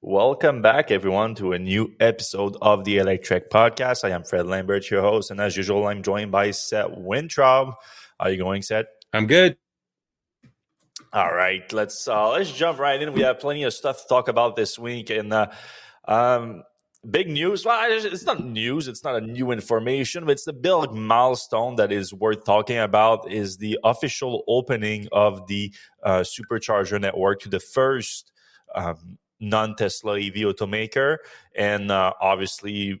Welcome back, everyone, to a new episode of the Electrek Podcast. I am Fred Lambert, your host, and as usual, I'm joined by Seth Weintraub. How are you going, Seth? I'm good. All right, let's uh, let's jump right in. We have plenty of stuff to talk about this week, and uh, um, big news. Well, it's not news. It's not a new information, but it's the big milestone that is worth talking about. Is the official opening of the uh, supercharger network to the first um, non-Tesla EV automaker, and uh, obviously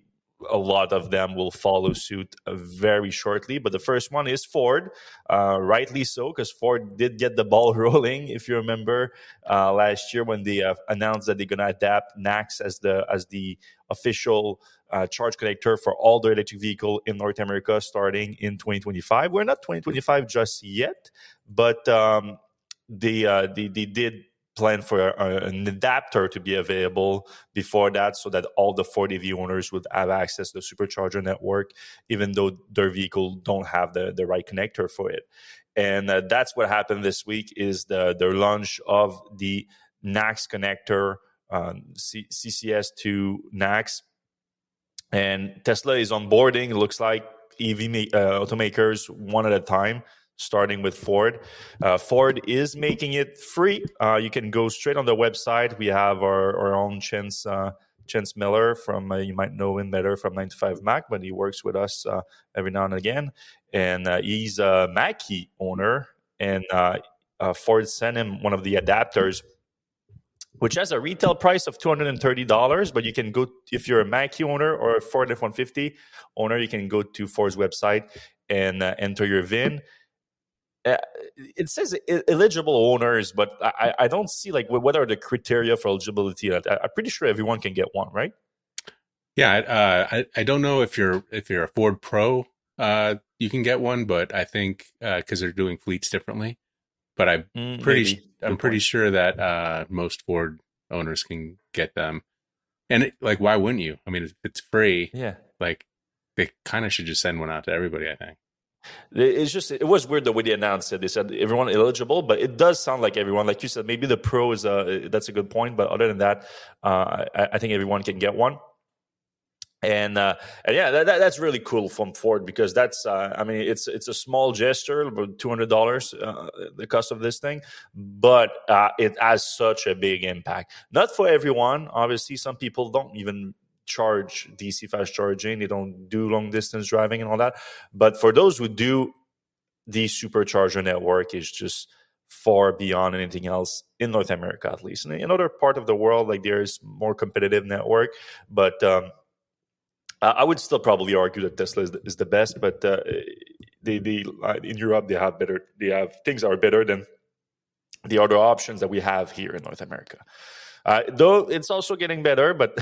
a lot of them will follow suit uh, very shortly. But the first one is Ford, uh, rightly so, because Ford did get the ball rolling. If you remember uh, last year when they uh, announced that they're going to adapt NACS as the as the official uh, charge connector for all their electric vehicle in North America starting in 2025. We're not 2025 just yet, but um, they, uh, they they did plan for a, an adapter to be available before that so that all the Ford EV owners would have access to the supercharger network even though their vehicle don't have the, the right connector for it. And uh, that's what happened this week is the the launch of the NACS connector um, C- CCS to NACS and Tesla is onboarding it looks like EV uh, automakers one at a time starting with Ford. Uh, Ford is making it free. Uh, you can go straight on the website. We have our, our own Chance, uh, Chance Miller from, uh, you might know him better from 9to5Mac, but he works with us uh, every now and again. And uh, he's a Mach-E owner. And Ford sent him one of the adapters. Which has a retail price of two hundred and thirty dollars, but you can go if you're a Mach-E owner or a Ford F one fifty owner, you can go to Ford's website and enter your VIN uh, it says eligible owners, but I, I don't see like what are the criteria for eligibility. I, am pretty sure everyone can get one, right? Yeah, uh, I I don't know if you're if you're a Ford Pro, uh, you can get one, but I think because uh, they're doing fleets differently. But I'm mm, pretty I'm pretty sure that uh, most Ford owners can get them. And it, like, why wouldn't you? I mean, it's free, yeah. Like, they kind of should just send one out to everybody. I think. It's just it was weird the way they announced it. They said everyone eligible, but it does sound like everyone. Like you said, maybe the pro is a that's a good point, but other than that, uh, I, I, think everyone can get one. And, uh, and yeah, that, that, that's really cool from Ford because that's uh, I mean it's it's a small gesture, about two hundred dollars uh, the cost of this thing, but uh, it has such a big impact. Not for everyone, obviously. Some people don't even charge DC fast charging. They don't do long distance driving and all that. But for those who do, the supercharger network is just far beyond anything else in North America, at least. In another part of the world, like there's more competitive network, but um, I would still probably argue that Tesla is the, is the best. But uh, they, they in Europe they have better, they have things are better than the other options that we have here in North America. Uh, though it's also getting better, but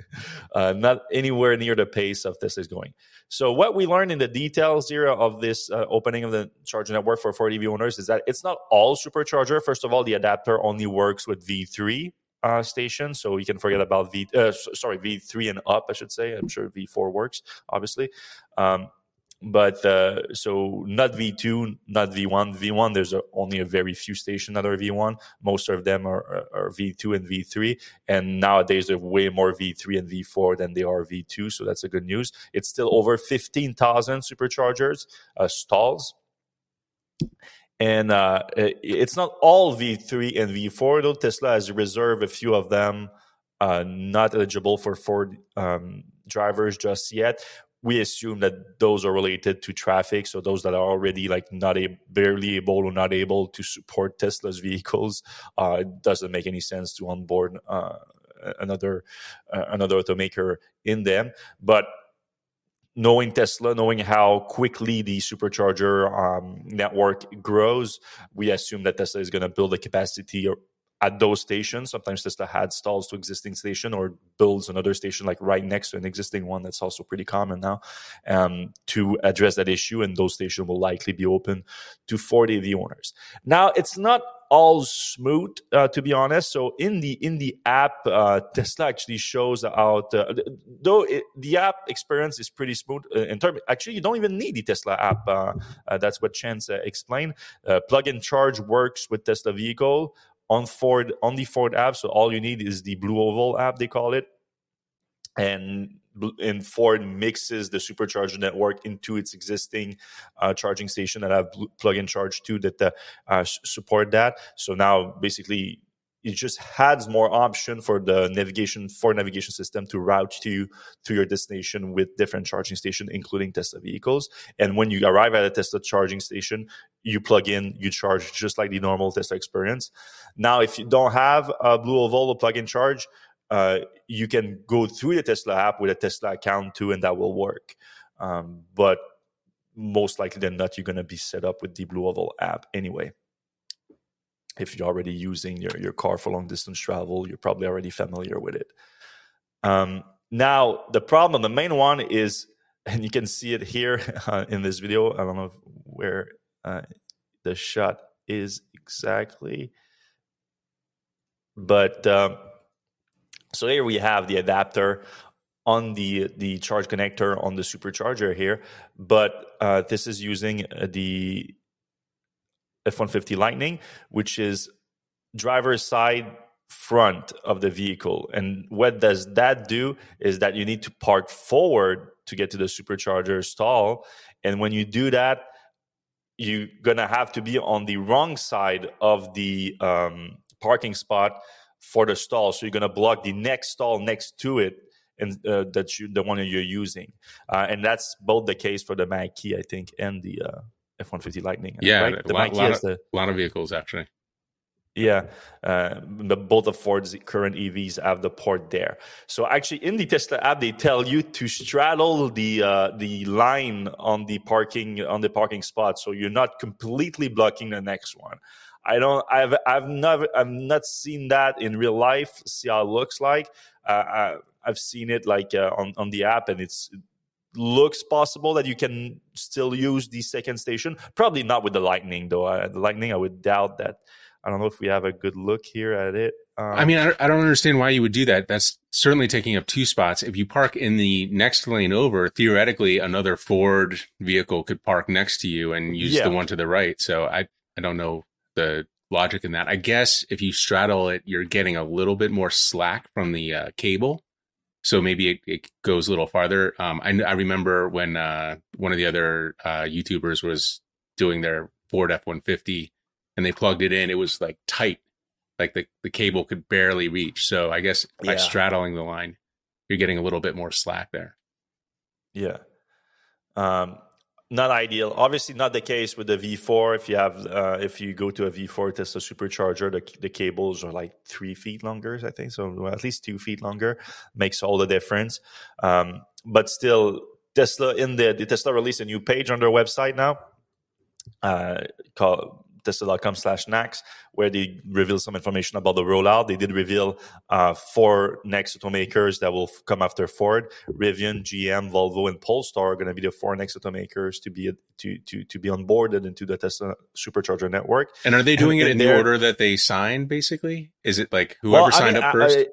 uh, not anywhere near the pace of this is going. So, what we learned in the details here of this uh, opening of the charger network for Ford EV owners is that it's not all supercharger. First of all, the adapter only works with V3 uh, so you can forget about V. Uh, sorry, V3 and up, I should say. I'm sure V4 works, obviously. Um, but uh, so not V2, not V1. V1, there's a, only a very few stations that are V1. Most of them are, are, V2 and V3. And nowadays, there are way more V3 and V4 than they are V2. So that's a good news. It's still over 15,000 superchargers, uh, stalls. And uh, it's not all V3 and V4, though. Tesla has reserved a few of them uh, not eligible for Ford um, drivers just yet we assume that those are related to traffic. So those that are already like not a, barely able or not able to support Tesla's vehicles, uh, it doesn't make any sense to onboard uh, another uh, another automaker in them. But knowing Tesla, knowing how quickly the supercharger um, network grows, we assume that Tesla is going to build the capacity at those stations. Sometimes Tesla had stalls to existing station or builds another station like right next to an existing one. That's also pretty common now um, to address that issue. And those stations will likely be open to Ford EV owners. Now, it's not all smooth uh, to be honest so in the in the app uh, tesla actually shows out uh, though it, the app experience is pretty smooth uh, in terms actually you don't even need the tesla app uh, uh, that's what chance explained plug and charge works with tesla vehicle on Ford on the Ford app. So all you need is the Blue Oval app they call it, and and Ford mixes the supercharger network into its existing uh, charging station that have plug and charge too that uh, uh, support that. So now basically it just adds more option for the navigation for navigation system to route you to your destination with different charging station including tesla vehicles. And when you arrive at a tesla charging station you plug in you charge just like the normal tesla experience. Now if you don't have a BlueOval plug in charge uh, you can go through the tesla app with a tesla account too and that will work. Um, but most likely than not you're going to be set up with the blue oval app anyway if you're already using your, your car for long distance travel, you're probably already familiar with it. Um, now, the problem, the main one is, and you can see it here uh, in this video. I don't know where uh, the shot is exactly, but um, so here we have the adapter on the the charge connector on the supercharger here, but uh, this is using uh, the F-150 Lightning, which is driver's side front of the vehicle. And what does that do is that you need to park forward to get to the supercharger stall. And when you do that, you're gonna have to be on the wrong side of the um, parking spot for the stall. So you're gonna block the next stall next to it, and uh, that you the one that you're using. Uh, and that's both the case for the Mach-E, I think, and the uh, F one fifty Lightning. Yeah, right? the lot, lot, of, the, lot of vehicles actually. Yeah, uh, the, both of Ford's current EVs have the port there. So actually, in the Tesla app, they tell you to straddle the uh, the line on the parking on the parking spot, so you're not completely blocking the next one. I don't. I've I've never I've not seen that in real life. See how it looks like. Uh, I, have seen it like uh, on on the app, and it's looks possible that you can still use the second station. Probably not with the Lightning, though. Uh, the Lightning, I would doubt that. I don't know if we have a good look here at it. Um, I mean, I, I don't understand why you would do that. That's certainly taking up two spots. If you park in the next lane over, theoretically, another Ford vehicle could park next to you and use yeah. the one to the right. So I, I don't know the logic in that. I guess if you straddle it, you're getting a little bit more slack from the uh, cable so maybe it, it, goes a little farther. Um, I, I remember when uh, one of the other uh, YouTubers was doing their Ford F one fifty, and they plugged it in. It was like tight, like the the cable could barely reach. So I guess by yeah. straddling the line, you're getting a little bit more slack there. Yeah. Um, not ideal. Obviously, not the case with the V4. If you have, uh, if you go to a V4 Tesla supercharger, the the cables are like three feet longer. I think so, well, at least two feet longer makes all the difference. Um, but still, Tesla in the, the Tesla released a new page on their website now, uh, called tesla.com slash NACS, where they reveal some information about the rollout. They did reveal uh, four next automakers that will f- come after Ford, Rivian, GM, Volvo, and Polestar are going to be the four next automakers to be to to to be onboarded into the Tesla supercharger network. And are they doing and, it in the order that they signed? Basically, is it like whoever well, signed mean, up first? I, I,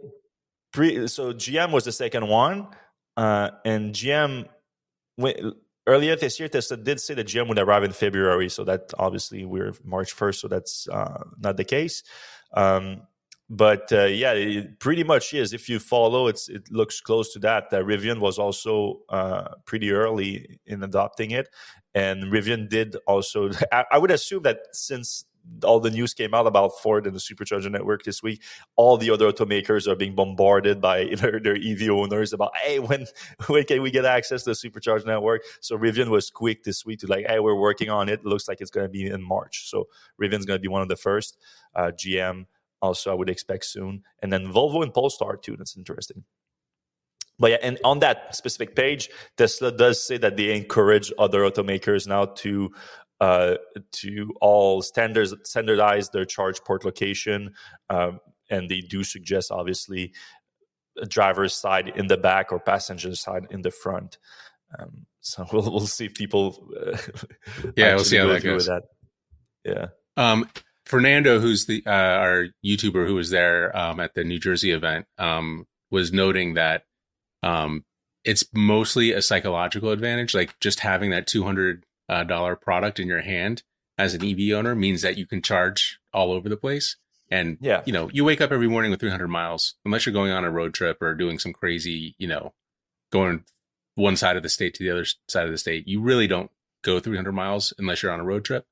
pre, so GM was the second one, uh, and GM. Went, earlier this year, Tesla did say the GM would arrive in February. So that obviously we're March 1st, so that's uh, not the case. Um, but uh, yeah, it pretty much is. If you follow, it's it looks close to that. Uh, Rivian was also uh, pretty early in adopting it, and Rivian did also. I, I would assume that since all the news came out about Ford and the supercharger network this week. All the other automakers are being bombarded by their, their EV owners about, hey, when when can we get access to the supercharger network? So Rivian was quick this week to like, hey, we're working on it. Looks like it's going to be in March. So Rivian's going to be one of the first. Uh, GM also, I would expect soon, and then Volvo and Polestar too. That's interesting. But yeah, and on that specific page, Tesla does say that they encourage other automakers now to uh, to all standards standardize their charge port location, um, and they do suggest obviously a driver's side in the back or passenger side in the front. Um, so we'll we'll see if people. Uh, yeah, we'll see how that goes. That. Yeah. Um, Fernando, who's the uh, our YouTuber who was there um, at the New Jersey event, um, was noting that um, it's mostly a psychological advantage. Like just having that two hundred uh, dollar product in your hand as an EV owner means that you can charge all over the place. And yeah, you know, you wake up every morning with 300 miles, unless you're going on a road trip or doing some crazy, you know, going one side of the state to the other side of the state. You really don't go 300 miles unless you're on a road trip.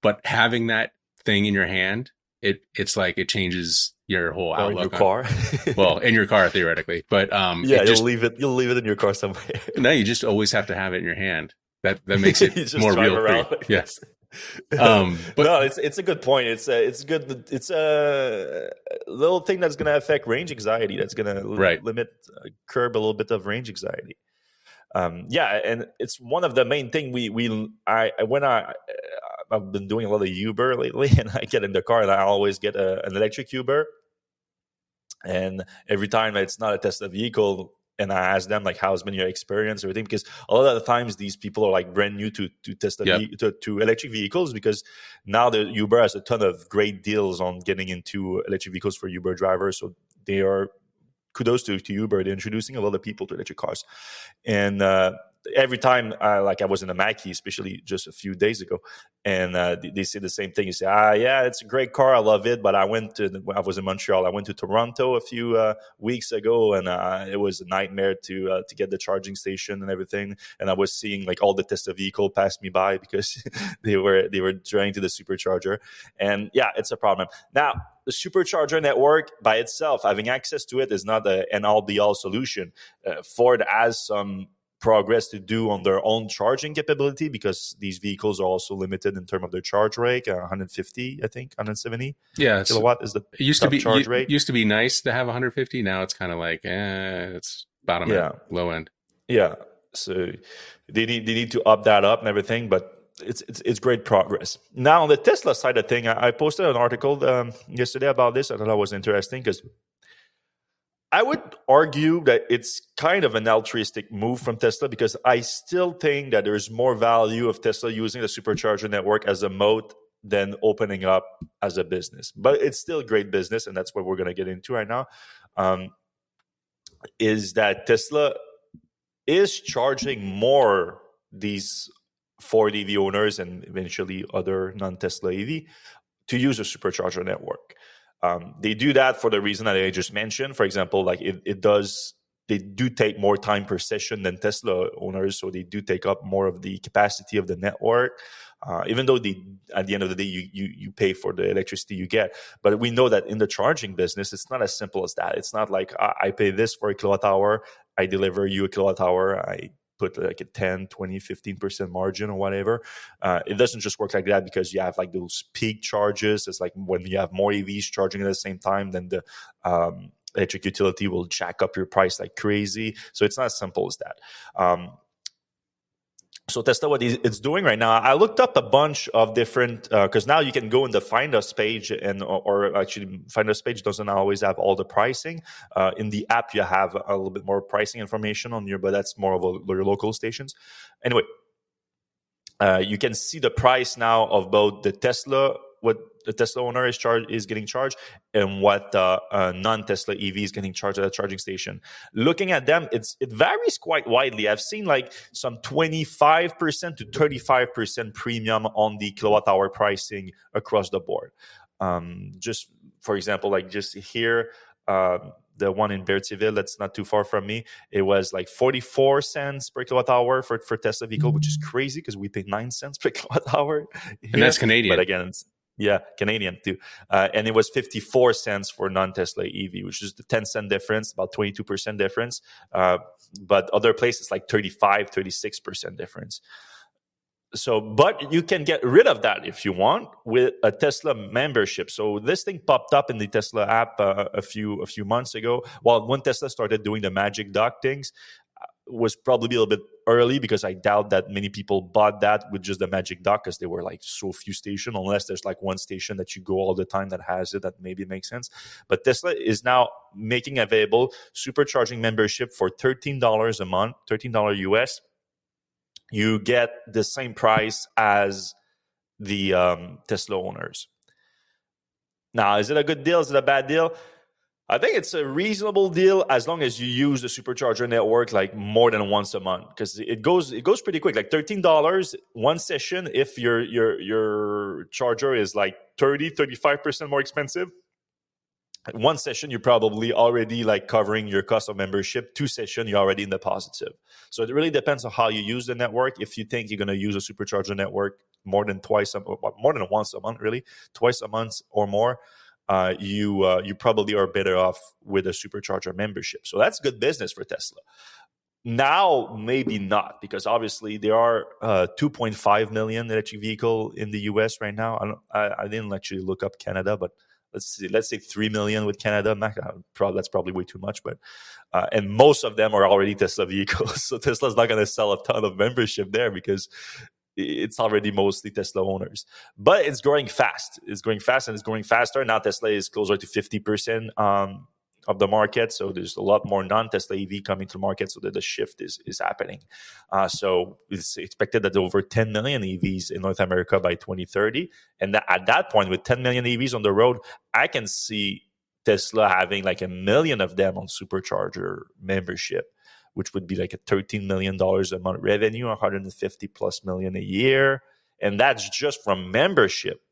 But having that thing in your hand, it it's like it changes your whole or outlook. In your car. well, in your car theoretically, but um, yeah, you'll leave it. You'll leave it in your car somewhere. no, you just always have to have it in your hand. That that makes it more real. Yes. um, but no, it's it's a good point. It's a, it's good. It's a little thing that's going to affect range anxiety. That's going to right. limit, uh, curb a little bit of range anxiety. Um, yeah, and it's one of the main thing we we I when I uh, I've been doing a lot of Uber lately, and I get in the car and I always get a, an electric Uber. And every time it's not a Tesla vehicle, and I ask them like, "How's been your experience?" everything, because a lot of the times these people are like brand new to to Tesla yep. to, to electric vehicles because now the Uber has a ton of great deals on getting into electric vehicles for Uber drivers, so they are kudos to, to Uber. They're introducing a lot of people to electric cars, and uh, every time, uh, like I was in a Mach-E, especially just a few days ago, and uh, they, they, say the same thing. You say, ah, yeah, it's a great car, I love it, but I went to, I was in Montreal, I went to Toronto a few uh, weeks ago, and uh, it was a nightmare to uh, to get the charging station and everything. And I was seeing like all the Tesla vehicle pass me by because they were they were trying to the supercharger, and yeah, it's a problem now the supercharger network by itself, having access to it is not an all be all solution. Uh, Ford has some progress to do on their own charging capability because these vehicles are also limited in terms of their charge rate uh, 150 i think 170 yeah kilowatt is the it used to be charge rate used to be nice to have 150 now it's kind of like eh, it's bottom yeah. end low end yeah so they need they need to up that up and everything but it's, it's, it's great progress. Now on the Tesla side of thing, I, I posted an article um, yesterday about this. I thought that was interesting because I would argue that it's kind of an altruistic move from Tesla because I still think that there's more value of Tesla using the supercharger network as a moat than opening up as a business. But it's still great business, and that's what we're going to get into right now. Um, is that Tesla is charging more these Ford EV owners and eventually other non-Tesla EV to use a supercharger network. Um, they do that for the reason that I just mentioned. For example, like it, it does, they do take more time per session than Tesla owners, so they do take up more of the capacity of the network. Uh, even though they, at the end of the day, you, you you pay for the electricity you get, but we know that in the charging business, it's not as simple as that. It's not like I, I pay this for a kilowatt hour, I deliver you a kilowatt hour, I put like a 10 20 15% margin or whatever. Uh, it doesn't just work like that because you have like those peak charges. It's like when you have more evs charging at the same time then the um, electric utility will jack up your price like crazy. So it's not as simple as that. Um, so Tesla, what it's doing right now, I looked up a bunch of different because uh, now you can go in the Find Us page and or, actually Find Us page doesn't always have all the pricing. Uh, in the app, you have a little bit more pricing information on your, but that's more of a, your local stations. Anyway, uh, you can see the price now of both the Tesla what the Tesla owner is charged is getting charged and what uh, non-Tesla EV is getting charged at a charging station. Looking at them, it's it varies quite widely. I've seen like some 25% to 35% premium on the kilowatt hour pricing across the board. Um, just for example, like just here, um, the one in Berthierville that's not too far from me, it was like 44 cents per kilowatt hour for, for Tesla vehicle, which is crazy because we pay nine cents per kilowatt hour. Here. And that's Canadian. But again, yeah, Canadian too. Uh, and it was 54 cents for non Tesla EV, which is the 10 cent difference, about 22% difference. Uh, but other places like 35, 36% difference. So, but you can get rid of that if you want with a Tesla membership. So this thing popped up in the Tesla app uh, a few a few months ago. Well, when Tesla started doing the Magic Dock things, uh, was probably a little bit early because I doubt that many people bought that with just the Magic Dock because there were like so few stations, unless there's like one station that you go all the time that has it, that maybe makes sense. But Tesla is now making available supercharging membership for $13 a month, $13 US. You get the same price as the um, Tesla owners. Now, is it a good deal? Is it a bad deal? I think it's a reasonable deal as long as you use the supercharger network like more than once a month because it goes it goes pretty quick. Like thirteen dollars one session if your your your charger is like 30 35 percent more expensive. One session you're probably already like covering your cost of membership. Two session you're already in the positive. So it really depends on how you use the network. If you think you're to use a supercharger network more than twice a, more than once a month, really twice a month or more uh, you uh, you probably are better off with a supercharger membership. So that's good business for Tesla. Now, maybe not, because obviously there are uh, 2.5 million electric vehicle in the U.S. right now. I, don't, I, I, didn't actually look up Canada, but let's see, let's say three million with Canada. That's probably way too much, but uh, and most of them are already Tesla vehicles. So Tesla's not going to sell a ton of membership there because it's already mostly Tesla owners, but it's growing fast. It's growing fast and it's growing faster. Now Tesla is closer to 50% um, of the market. So there's a lot more non-Tesla EV coming to market so that the shift is, is happening. Uh, so it's expected that over 10 million EVs in North America by 2030. And that, at that point, with 10 million EVs on the road, I can see Tesla having like a million of them on supercharger membership which would be like a $13 million a month revenue, 150 plus million a year. And that's just from membership.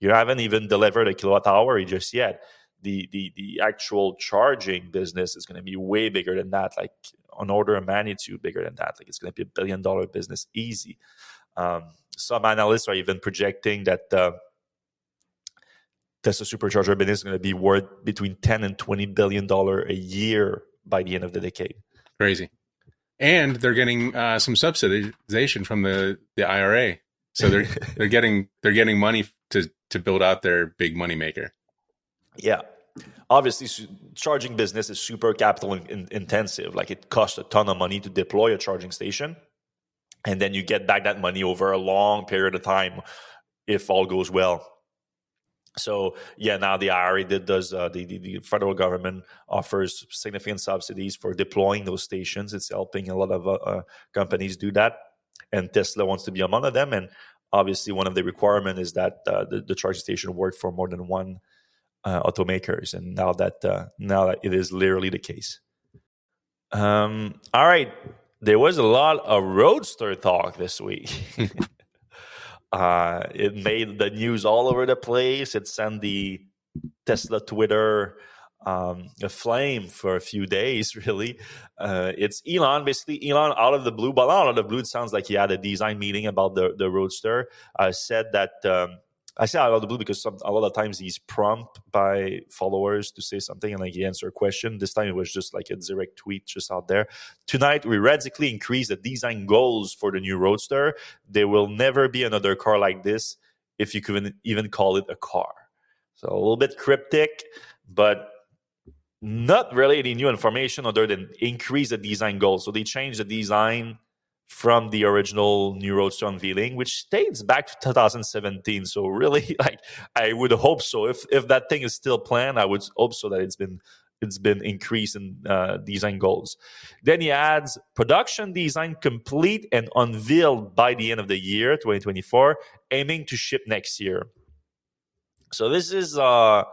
You haven't even delivered a kilowatt hour just yet. The, the, the actual charging business is going to be way bigger than that, like an order of magnitude bigger than that. Like it's going to be a billion dollar business easy. Um, some analysts are even projecting that uh, Tesla supercharger business is going to be worth between 10 and 20 billion dollar a year by the end of the decade. Crazy. And they're getting uh, some subsidization from the, the IRA. So they're they're getting they're getting money to to build out their big money maker. Yeah. Obviously, charging business is super capital in, intensive. Like it costs a ton of money to deploy a charging station, and then you get back that money over a long period of time if all goes well. So yeah, now the IRA did does uh, the, the, the federal government offers significant subsidies for deploying those stations. It's helping a lot of uh, uh, companies do that, and Tesla wants to be among them. And obviously, one of the requirements is that uh, the, the charging station work for more than one uh, automakers. And now that uh, now that it is literally the case. Um, all right, there was a lot of roadster talk this week. Uh, it made the news all over the place. It sent the Tesla Twitter um, aflame for a few days, really. Uh, it's Elon, basically, Elon out of the blue, but out of the blue, it sounds like he had a design meeting about the, the Roadster. Uh, said that um, I say out of the blue because some, a lot of times he's prompted by followers to say something and like he answer a question. This time it was just like a direct tweet just out there. Tonight we radically increase the design goals for the new Roadster. There will never be another car like this if you could even call it a car. So a little bit cryptic, but not really any new information other than increase the design goals. So they changed the design from the original New Roadster unveiling, which dates back to 2017. So really, like I would hope so. If if that thing is still planned, I would hope so that it's been it's been increased in uh, design goals. Then he adds production design complete and unveiled by the end of the year 2024, aiming to ship next year. So this is uh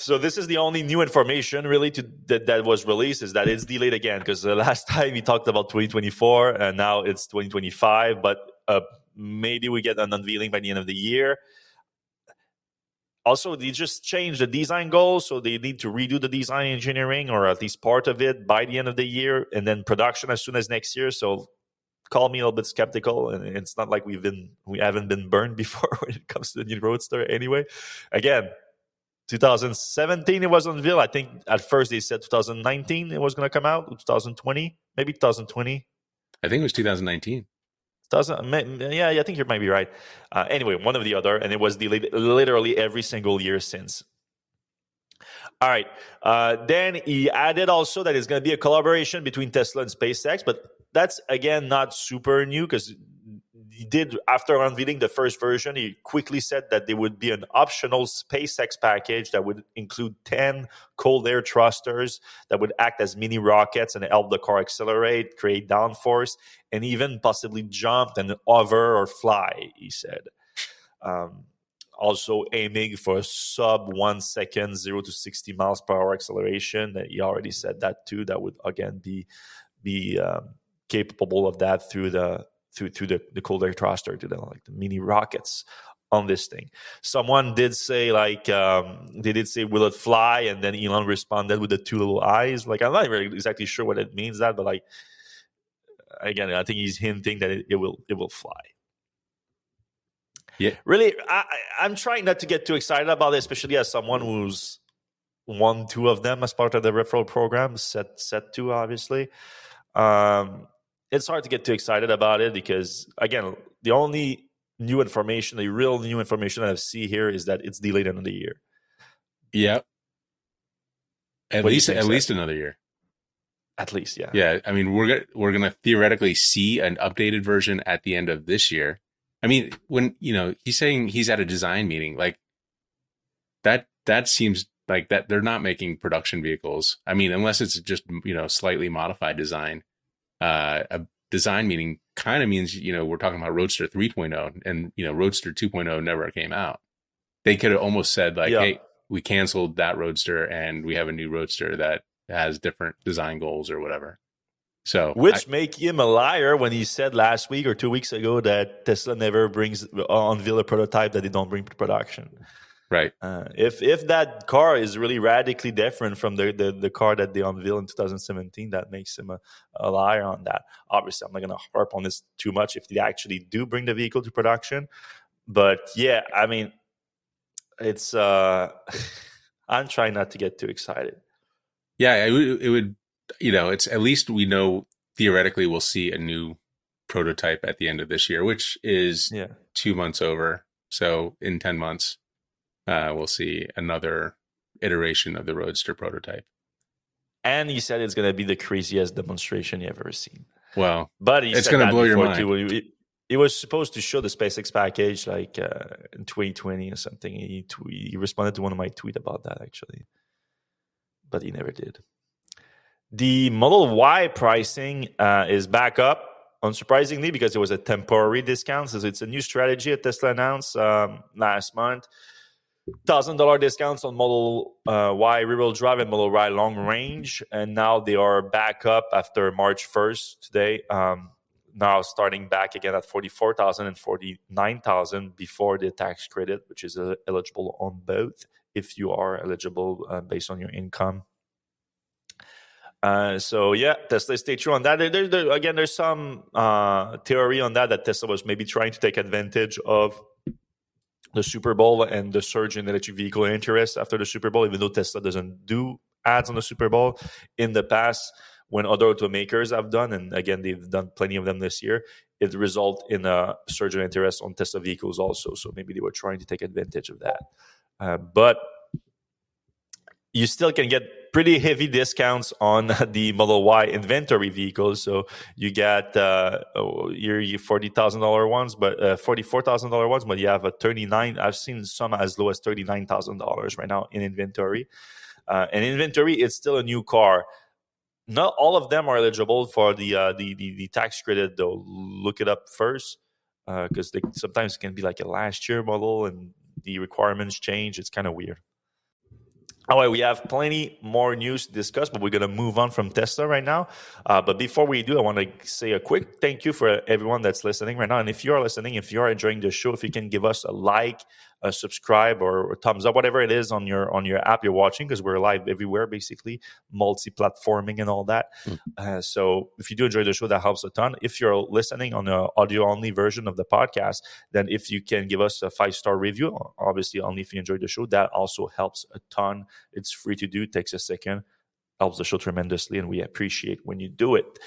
so this is the only new information really to, that, that was released is that it's delayed again because the last time we talked about 2024 and now it's 2025 but uh, maybe we get an unveiling by the end of the year. Also they just changed the design goals so they need to redo the design engineering or at least part of it by the end of the year and then production as soon as next year. So call me a little bit skeptical and it's not like we've been we haven't been burned before when it comes to the new roadster anyway. Again 2017 it was unveiled. I think at first they said 2019 it was going to come out. 2020, maybe 2020. I think it was 2019. 2000, yeah, I think you might be right. Uh, anyway, one of the other, and it was delayed literally every single year since. All right. Uh, then he added also that it's going to be a collaboration between Tesla and SpaceX, but that's again not super new because he did after unveiling the first version he quickly said that there would be an optional spacex package that would include 10 cold air thrusters that would act as mini rockets and help the car accelerate create downforce and even possibly jump and hover or fly he said um, also aiming for sub one second, zero to sixty miles per hour acceleration. That he already said that too. That would again be be um, capable of that through the through through the, the cold air thruster to the like the mini rockets on this thing. Someone did say like um, they did say will it fly, and then Elon responded with the two little eyes. Like I'm not really exactly sure what it means that, but like again, I think he's hinting that it, it will it will fly. Yeah. Really, I, I'm trying not to get too excited about it, especially as someone who's won two of them as part of the referral program, set set two, obviously. Um, it's hard to get too excited about it because again, the only new information, the real new information that I see here is that it's delayed another year. Yep. At what least at least another year. At least, yeah. Yeah, I mean, we're gonna, we're going to theoretically see an updated version at the end of this year. I mean, when you know he's saying he's at a design meeting, like that that seems like that they're not making production vehicles. I mean, unless it's just you know slightly modified design. Uh, a design meeting kind of means you know we're talking about Roadster 3.0, and you know Roadster 2.0 never came out. They could have almost said like, yeah. "Hey, we canceled that Roadster, and we have a new Roadster that has different design goals or whatever." So, which I, make him a liar when he said last week or two weeks ago that Tesla never brings unveil a prototype that they don't bring to production. Right. Uh, if if that car is really radically different from the, the, the car that they unveiled in 2017, that makes him a, a liar on that. Obviously, I'm not going to harp on this too much if they actually do bring the vehicle to production. But yeah, I mean, it's. uh I'm trying not to get too excited. Yeah, it would, it would you know, it's at least we know theoretically we'll see a new prototype at the end of this year, which is yeah. two months over. So in 10 months, uh, we'll see another iteration of the Roadster prototype. And he said it's going to be the craziest demonstration you've ever seen. Well, but it's going to blow your mind. Too. It, was supposed to show the SpaceX package like uh, in 2020 or something. He, he responded to one of my tweets about that actually, but he never did. The Model Y pricing uh, is back up, unsurprisingly, because it was a temporary discount. So it's a new strategy that Tesla announced um, last month. Thousand dollar discounts on Model uh, Y rear-wheel drive and Model Y long range, and now they are back up after March first today. Um, now starting back again at 44,000 and 49,000 before the tax credit, which is uh, eligible on both if you are eligible uh, based on your income uh, so yeah, Tesla stay true on that. There, there, there, again, there's some uh, theory on that that Tesla was maybe trying to take advantage of the Super Bowl and the surge in electric vehicle interest after the Super Bowl. Even though Tesla doesn't do ads on the Super Bowl in the past, when other automakers have done, and again they've done plenty of them this year, it result in a surge in interest on Tesla vehicles also. So maybe they were trying to take advantage of that. Uh, but you still can get pretty heavy discounts on the Model Y inventory vehicles. So you get uh, oh, your, forty thousand dollar ones, but uh, forty four thousand dollar ones, but you have a thirty nine. I've seen some as low as thirty nine thousand dollars right now in inventory. Uh, and inventory, it's still a new car. Not all of them are eligible for the uh, the, the, the tax credit though. Look it up first because uh, sometimes it can be like a last year model and the requirements change. It's kind of weird. All right, we have plenty more news to discuss, but we're going to move on from Tesla right now. Uh, but before we do, I want to say a quick thank you for everyone that's listening right now. And if you're listening, if you're enjoying the show, if you can give us a like, a subscribe, or, or thumbs up, whatever it is on your on your app you're watching, because we're live everywhere, basically multi-platforming and all that. Mm. Uh, so if you do enjoy the show, that helps a ton. If you're listening on the audio only version of the podcast, then if you can give us a five star review, obviously only if you enjoy the show, that also helps a ton it's free to do, takes a second, helps the show tremendously, and we appreciate when you do it.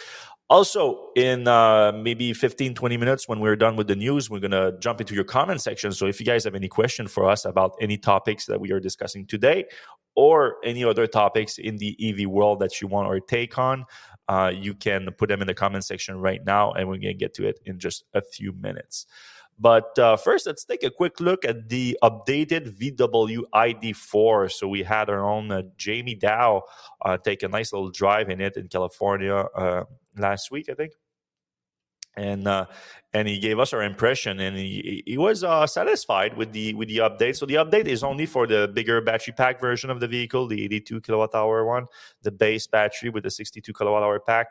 Also, in uh, maybe 15, 20 minutes when we're done with the news, we're going to jump into your comment section. So if you guys have any question for us about any topics that we are discussing today or any other topics in the EV world that you want our take on, uh, you can put them in the comment section right now and we're going to get to it in just a few minutes. But uh, first, let's take a quick look at the updated VW ID4. So we had our own uh, Jamie Dow uh, take a nice little drive in it in California uh, last week, I think. And uh, and he gave us our impression, and he, he was uh, satisfied with the with the update. So the update is only for the bigger battery pack version of the vehicle, the 82 kilowatt hour one, the base battery with the 62 kilowatt hour pack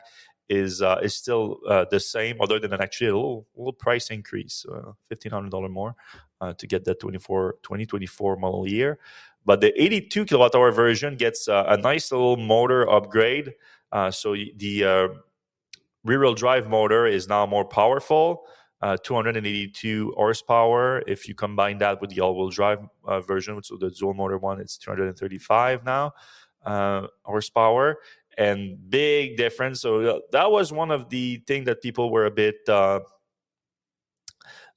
is uh, is still uh, the same, other than an actually a little, little price increase, uh, fifteen hundred dollar more uh, to get that 24, 2024 model year. But the 82 kilowatt hour version gets uh, a nice little motor upgrade. Uh, so the rear wheel drive motor is now more powerful. 282 horsepower. If you combine that with the all wheel drive version, so the dual motor one, it's 235 now horsepower and big difference. So uh, that was one of the things that people were a bit uh,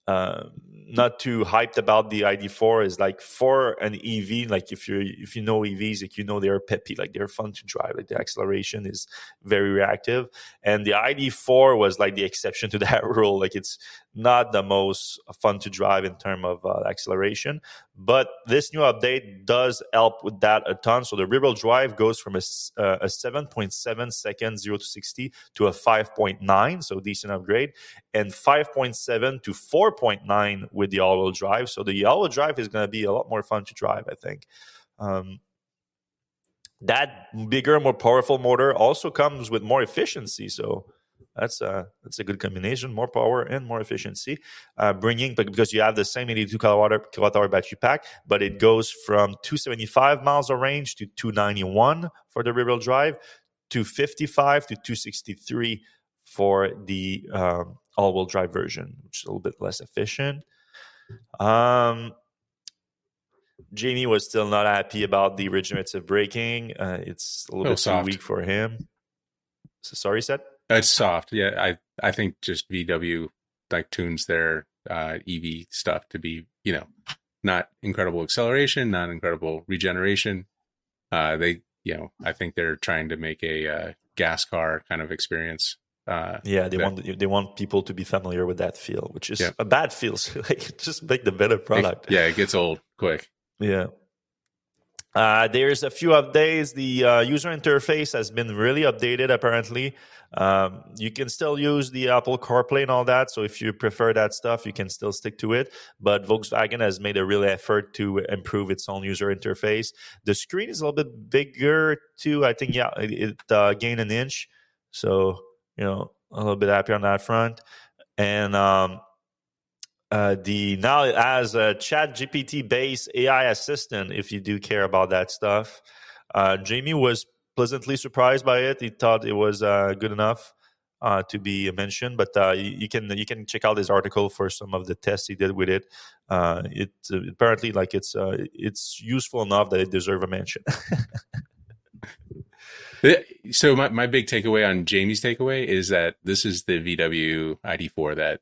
uh, not too hyped about the ID4 is like for an EV, like if you if you know EVs, like you know they're peppy, like they're fun to drive, like the acceleration is very reactive. And the ID4 was like the exception to that rule. Like it's not the most fun to drive in terms of uh, acceleration, but this new update does help with that a ton. So the rear wheel drive goes from a, uh, a 7.7 second 0 to 60 to a 5.9, so decent upgrade, and 5.7 to 4.9 with the all wheel drive. So the all wheel drive is going to be a lot more fun to drive, I think. Um, that bigger, more powerful motor also comes with more efficiency. So that's a that's a good combination: more power and more efficiency. Uh, bringing because you have the same 82 kilowatt kilowatt hour battery pack, but it goes from 275 miles of range to 291 for the rear wheel drive, 255 to 263 for the um, all wheel drive version, which is a little bit less efficient. Um, Jamie was still not happy about the regenerative braking. Uh, it's a little bit soft. too weak for him. So sorry, Seth. It's soft. Yeah, I I think just VW like tunes their uh, EV stuff to be you know not incredible acceleration, not incredible regeneration. Uh, they you know I think they're trying to make a uh, gas car kind of experience uh, yeah, they that, want they want people to be familiar with that feel, which is yeah. a bad feel. So like, just make the better product. It, yeah, it gets old quick. Yeah. Uh, there's a few updates. The uh, user interface has been really updated. Apparently, um, you can still use the Apple CarPlay and all that. So if you prefer that stuff, you can still stick to it. But Volkswagen has made a real effort to improve its own user interface. The screen is a little bit bigger too. I think yeah, it, it uh, gained an inch. So you know, a little bit happy on that front. And um, uh, the now as a Chat GPT based AI assistant, if you do care about that stuff, uh, Jamie was pleasantly surprised by it. He thought it was uh, good enough. Uh, to be mentioned, but uh, you, you, can you can check out this article for some of the tests he did with it. It apparently like it's it's useful enough that it deserves a mention. So my, my big takeaway on Jamie's takeaway is that this is the VW ID4 that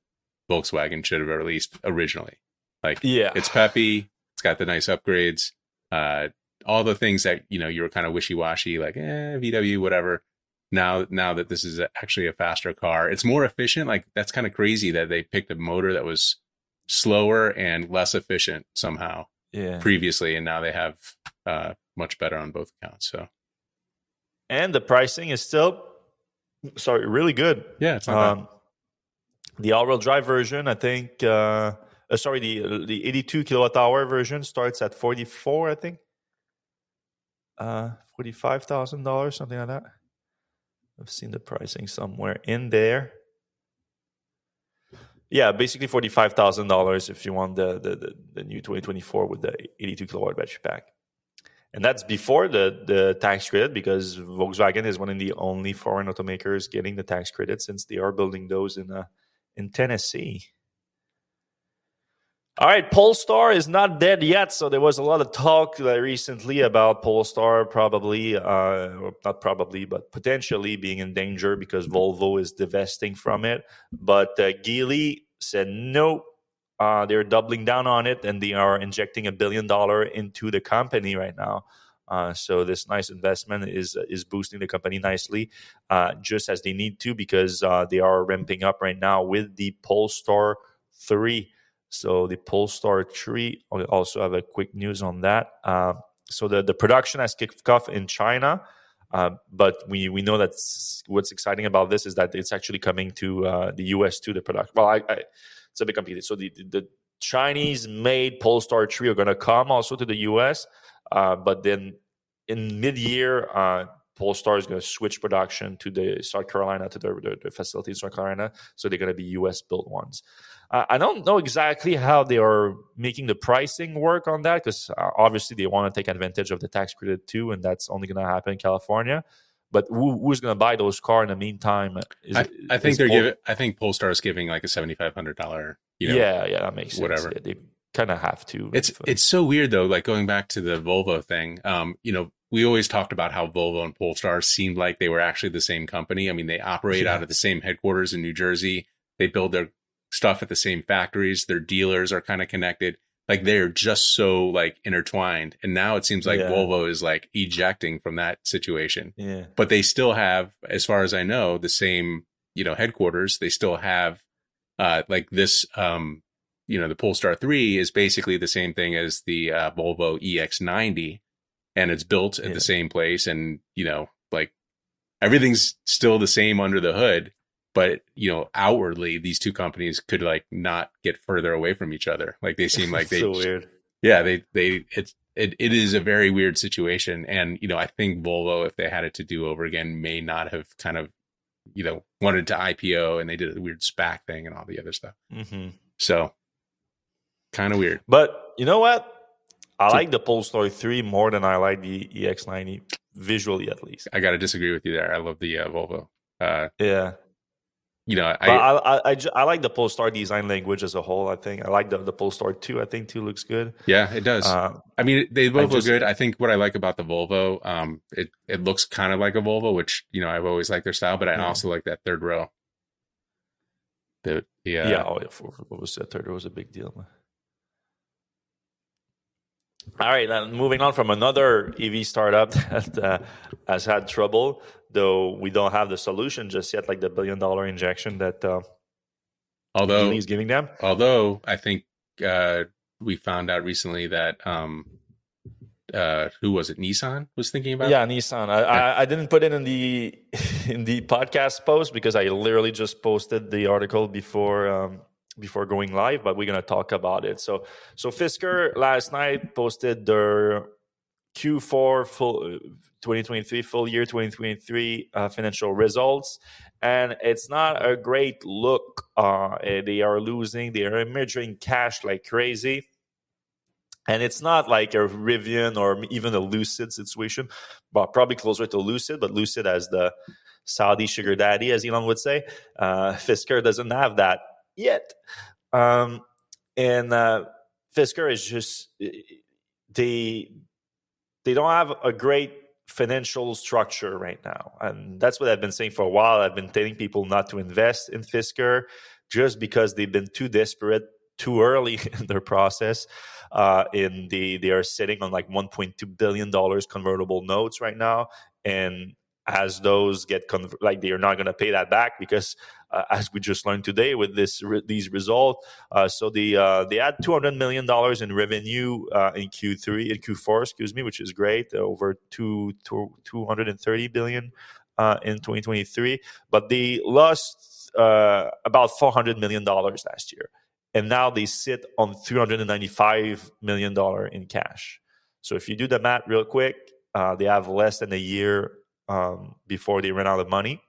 Volkswagen should have released originally. Like, yeah, it's peppy. It's got the nice upgrades. Uh, all the things that you know you were kind of wishy washy, like eh, VW, whatever. Now, now that this is actually a faster car, it's more efficient. Like that's kind of crazy that they picked a motor that was slower and less efficient somehow. Yeah. Previously, and now they have uh, much better on both accounts. So and the pricing is still sorry really good. Yeah, it's not um, The all-wheel drive version, I think. Uh, uh, sorry, the the 82 kilowatt hour version starts at 44, I think. Uh, forty-five thousand dollars, something like that. I've seen the pricing somewhere in there. Yeah, basically forty-five thousand dollars if you want the, the the, the new 2024 with the 82 kilowatt battery pack and that's before the the tax credit because Volkswagen is one of the only foreign automakers getting the tax credit since they are building those in uh, in Tennessee. All right, Polestar is not dead yet. So there was a lot of talk recently about Polestar probably, uh, not probably, but potentially being in danger because Volvo is divesting from it. But uh, Geely said no. Uh, they're doubling down on it and they are injecting a billion dollar into the company right now. Uh, so this nice investment is is boosting the company nicely, uh, just as they need to because uh, they are ramping up right now with the Polestar three. So the Polestar 3, I also have a quick news on that. Uh, so the, the production has kicked off in China, uh, but we, we know that what's exciting about this is that it's actually coming to uh, the US to the production. Well, I, I, it's a bit complicated. So the, the Chinese made Polestar 3 are going to come also to the US, uh, but then in mid year, uh, Polestar is going to switch production to the South Carolina to the, the, the facility in South Carolina, so they're going to be U.S. built ones. I don't know exactly how they are making the pricing work on that because uh, obviously they want to take advantage of the tax credit too, and that's only going to happen in California. But who, who's going to buy those cars in the meantime? Is, I, I think they're Pol- giving. I think Polestar is giving like a seventy five hundred dollar. You know, yeah, yeah, that makes sense. Whatever yeah, they kind of have to. It's it's so weird though. Like going back to the Volvo thing. Um, you know, we always talked about how Volvo and Polestar seemed like they were actually the same company. I mean, they operate yeah. out of the same headquarters in New Jersey. They build their stuff at the same factories. Their dealers are kind of connected. Like they're just so like intertwined. And now it seems like yeah. Volvo is like ejecting from that situation. Yeah. But they still have, as far as I know, the same, you know, headquarters. They still have uh like this um you know, the Polestar 3 is basically the same thing as the uh, Volvo EX90 and it's built at yeah. the same place and, you know, like everything's still the same under the hood but you know outwardly these two companies could like not get further away from each other like they seem like they so weird yeah they they it's it, it is a very weird situation and you know i think volvo if they had it to do over again may not have kind of you know wanted to ipo and they did a weird spac thing and all the other stuff mm-hmm. so kind of weird but you know what i so, like the polestar 3 more than i like the ex90 visually at least i gotta disagree with you there i love the uh, volvo uh, yeah you know, I I, I, I, I, like the Polestar design language as a whole. I think I like the the Polestar two. I think two looks good. Yeah, it does. Uh, I mean, they both just, look good. I think what I like about the Volvo, um, it it looks kind of like a Volvo, which you know I've always liked their style, but I yeah. also like that third row. The, the uh, yeah, oh yeah, for, for what was that third row was a big deal. All right, then moving on from another EV startup that uh, has had trouble, though we don't have the solution just yet, like the billion dollar injection that uh, although he's giving them. Although I think uh, we found out recently that um, uh, who was it? Nissan was thinking about. Yeah, Nissan. I, I, I didn't put it in the in the podcast post because I literally just posted the article before um, before going live, but we're gonna talk about it. So so Fisker last night posted their Q4 full 2023 full year 2023 uh, financial results and it's not a great look uh, eh, they are losing they are emerging cash like crazy and it's not like a Rivian or even a Lucid situation, but probably closer to Lucid. But Lucid as the Saudi sugar daddy, as Elon would say, uh, Fisker doesn't have that yet. Um, and uh, Fisker is just they they don't have a great financial structure right now, and that's what I've been saying for a while. I've been telling people not to invest in Fisker just because they've been too desperate too early in their process. Uh, in the they are sitting on like 1.2 billion dollars convertible notes right now, and as those get conv- like they are not going to pay that back because uh, as we just learned today with this re- these results uh, so the uh, they had 200 million dollars in revenue uh, in Q3 in Q4 excuse me which is great over two, two 230 billion uh, in 2023 but they lost uh, about 400 million dollars last year and now they sit on 395 million dollar in cash. So if you do the math real quick they have less than a year um, before they ran out of money.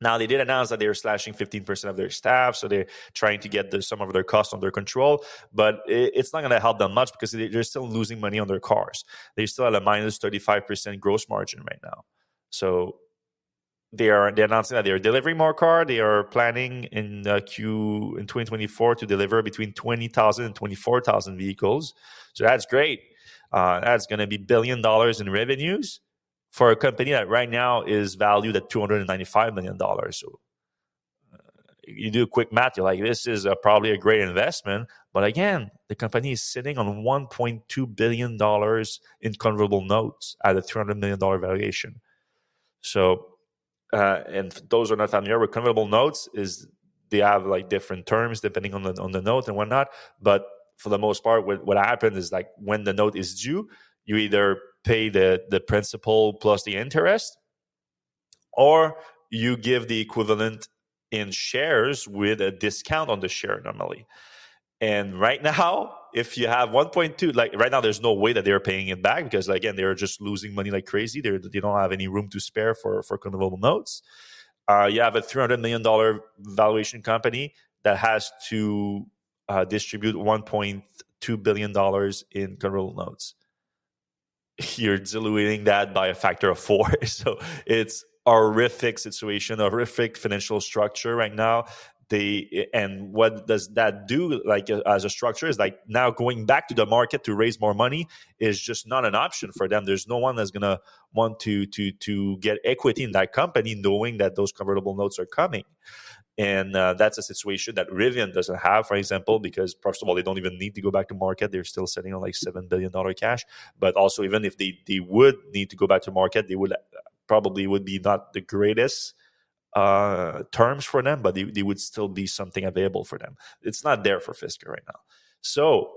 Now they did announce that they are slashing 15% of their staff, so they're trying to get the, some of their costs under control. But it, it's not going to help them much because they're still losing money on their cars. They're still at a minus 35% gross margin right now. So they are they're announcing that they are delivering more car. They are planning in uh, Q in 2024 to deliver between 20,000 and 24,000 vehicles. So that's great. Uh, that's going to be billion dollars in revenues for a company that right now is valued at 295 million dollars. So uh, you do a quick math, you're like, this is a, probably a great investment. But again, the company is sitting on 1.2 billion dollars in convertible notes at a 300 million dollar valuation. So uh, and those are not familiar with convertible notes is they have like different terms depending on the on the note and whatnot. But for the most part, what, what happened is like when the note is due, you either pay the the principal plus the interest, or you give the equivalent in shares with a discount on the share normally. And right now, if you have 1.2, like right now, there's no way that they're paying it back because again, they're just losing money like crazy. They're, they don't have any room to spare for for convertible notes. Uh, you have a 300 million dollar valuation company that has to uh, distribute 1.2 billion dollars in convertible notes. You're diluting that by a factor of four, so it's horrific situation, horrific financial structure right now. They and what does that do like as a structure is like now going back to the market to raise more money is just not an option for them. There's no one that's to want to to to get equity in that company knowing that those convertible notes are coming and uh, that's a situation that Rivian doesn't have, for example, because first of all, they don't even need to go back to market. They're still sitting on like seven billion dollar cash. But also, even if they they would need to go back to market, they would uh, probably would be not the greatest uh, terms for them, but they, they would still be something available for them. It's not there for Fisker right now. So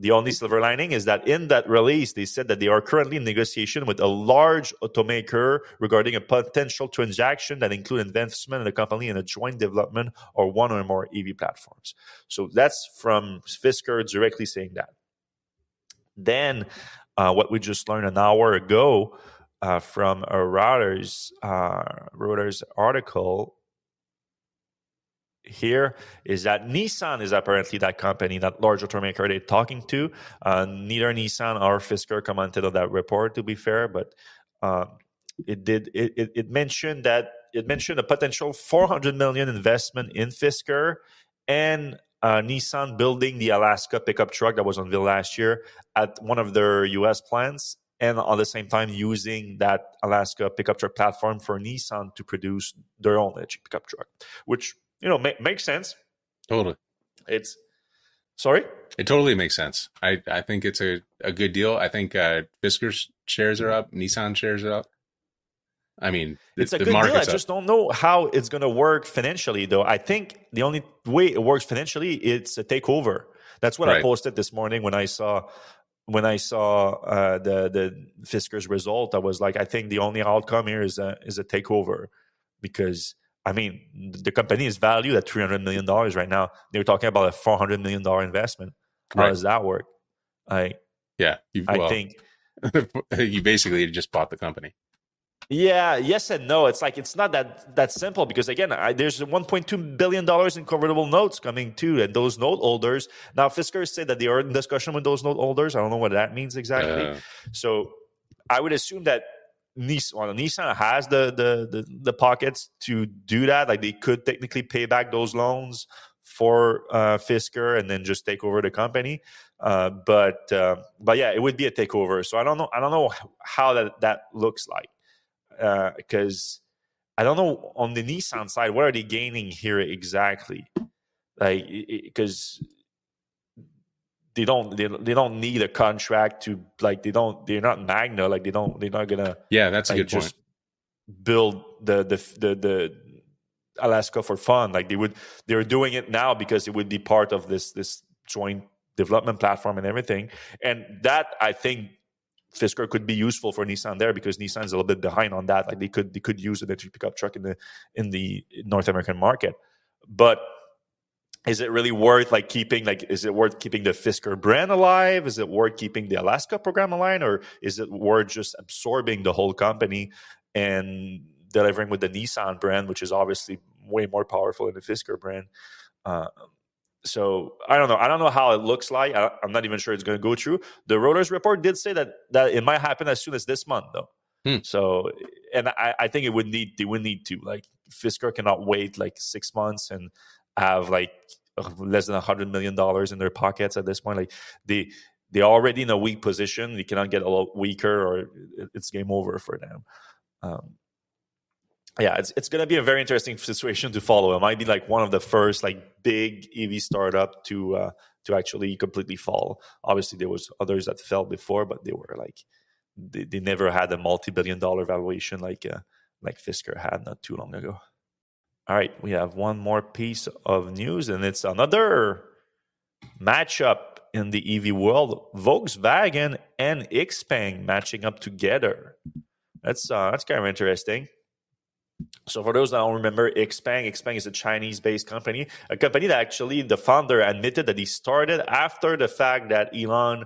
the only silver lining is that in that release, they said that they are currently in negotiation with a large automaker regarding a potential transaction that include investment in the company in a joint development or one or more EV platforms. So that's from Fisker directly saying that. Then, uh, what we just learned an hour ago uh, from a Reuters uh, Reuters article here is that Nissan is apparently that company, that large automaker they're talking to. Uh, neither Nissan or Fisker commented on that report, to be fair, but uh, it did. It, it, it, mentioned that it mentioned a potential 400 million investment in Fisker and uh, Nissan building the Alaska pickup truck that was unveiled last year at one of their U.S. plants and at the same time using that Alaska pickup truck platform for Nissan to produce their own electric pickup truck, which you know ma- makes sense. Totally, it's sorry. It totally makes sense. I I think it's a, a good deal. I think uh, Fisker's shares are up, Nissan shares are up. I mean, it's a good deal. I just don't know how it's going to work financially, though. I think the only way it works financially it's a takeover. That's what right. I posted this morning when I saw when I saw uh, the the Fisker's result, I was like, I think the only outcome here is a is a takeover, because I mean the company is valued at three hundred million dollars right now. They're talking about a four hundred million dollar investment. How right. does that work? I yeah, I well, think you basically just bought the company. Yeah, yes and no. It's like it's not that that simple because again, I, there's 1.2 billion dollars in convertible notes coming too, and those note holders. Now, Fisker said that they are in discussion with those note holders. I don't know what that means exactly. Uh. So, I would assume that Nissan, well, Nissan has the, the the the pockets to do that. Like they could technically pay back those loans for uh, Fisker and then just take over the company. Uh, but uh, but yeah, it would be a takeover. So I don't know. I don't know how that that looks like because uh, I don't know on the Nissan side what are they gaining here exactly, like because they don't they, they don't need a contract to like they don't they're not Magna like they don't they're not gonna yeah that's like, a good just point. build the the the the Alaska for fun like they would they're doing it now because it would be part of this this joint development platform and everything and that I think Fisker could be useful for Nissan there because Nissan's a little bit behind on that. Like they could they could use an electric pickup truck in the in the North American market. But is it really worth like keeping like is it worth keeping the Fisker brand alive? Is it worth keeping the Alaska program alive, or is it worth just absorbing the whole company and delivering with the Nissan brand, which is obviously way more powerful than the Fisker brand? Uh, so I don't know. I don't know how it looks like. I, am not even sure it's going to go through. The Reuters report did say that that it might happen as soon as this month, though. Hmm. So and I, I think it would need they would need to like Fisker cannot wait like six months and have like less than a hundred million dollars in their pockets at this point. Like they they're already in a weak position. They cannot get a lot weaker, or it's game over for them. Um, yeah, it's it's going to be a very interesting situation to follow. It might be like one of the first like big EV startup to uh, to actually completely fall. Obviously, there was others that fell before, but they were like they, they never had a multi-billion dollar valuation like uh, like Fisker had not too long ago. All right, we have one more piece of news, and it's another matchup in the EV world: Volkswagen and Xpeng matching up together. That's uh, that's kind of interesting. So for those that don't remember, Xpeng, Xpeng is a Chinese-based company, a company that actually the founder admitted that he started after the fact that Elon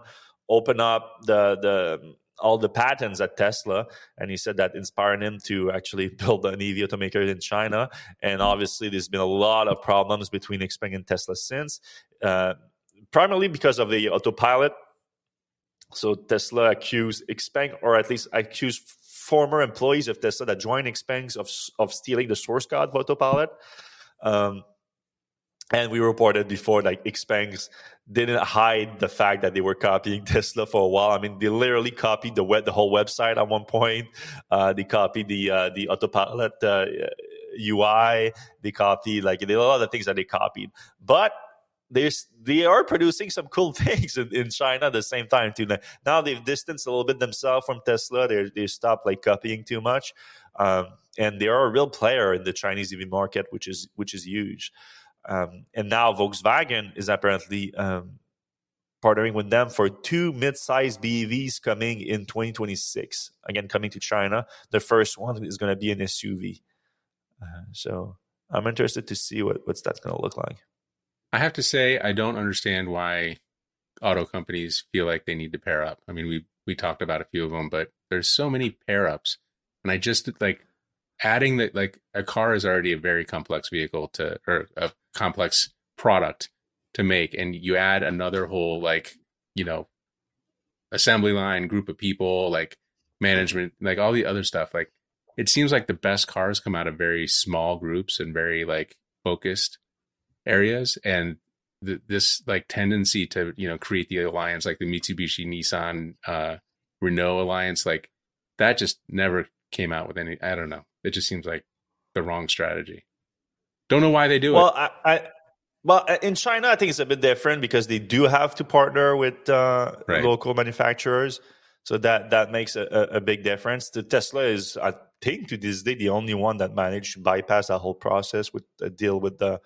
opened up the the all the patents at Tesla, and he said that inspired him to actually build an EV automaker in China. And obviously, there's been a lot of problems between Xpeng and Tesla since, uh, primarily because of the autopilot. So Tesla accused Xpeng, or at least accused former employees of Tesla that joined Xpeng of, of stealing the source code of Autopilot. Um, and we reported before like Xpeng didn't hide the fact that they were copying Tesla for a while. I mean, they literally copied the web, the whole website at one point. Uh, they copied the uh, the autopilot uh, UI. They copied like a lot of things that they copied, but there's they are producing some cool things in, in China at the same time too. Now they've distanced a little bit themselves from Tesla. They they stopped like copying too much, um, and they are a real player in the Chinese EV market, which is which is huge. Um, and now Volkswagen is apparently um, partnering with them for two mid-sized BEVs coming in 2026. Again, coming to China. The first one is going to be an SUV. Uh, so I'm interested to see what what's that's going to look like. I have to say, I don't understand why auto companies feel like they need to pair up. I mean, we we talked about a few of them, but there's so many pair ups, and I just like adding that like a car is already a very complex vehicle to or a complex product to make, and you add another whole like you know assembly line group of people like management like all the other stuff. Like it seems like the best cars come out of very small groups and very like focused areas and th- this like tendency to you know create the alliance like the Mitsubishi Nissan uh Renault alliance like that just never came out with any I don't know it just seems like the wrong strategy don't know why they do well, it well I, I well, uh, in China, I think it's a bit different because they do have to partner with uh, right. local manufacturers, so that that makes a, a, big difference. The Tesla is, I think, to this day, the only one that managed to bypass that whole process with a deal with the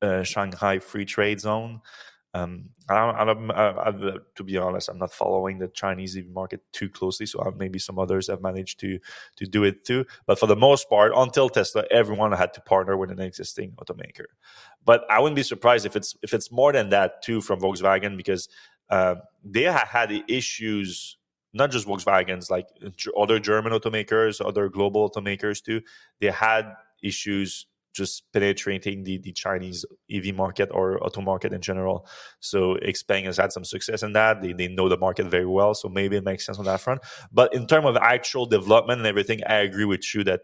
uh, Shanghai Free Trade Zone. Um, I, I, I, I, to be honest, I'm not following the Chinese market too closely, so uh, maybe some others have managed to to do it too. But for the most part, until Tesla, everyone had to partner with an existing automaker. But I wouldn't be surprised if it's if it's more than that too from Volkswagen because uh, they had issues. Not just Volkswagens, like other German automakers, other global automakers too. They had issues just penetrating the, the Chinese EV market or auto market in general. So Xpeng has had some success in that. They, they know the market very well. So maybe it makes sense on that front. But in terms of actual development and everything, I agree with you that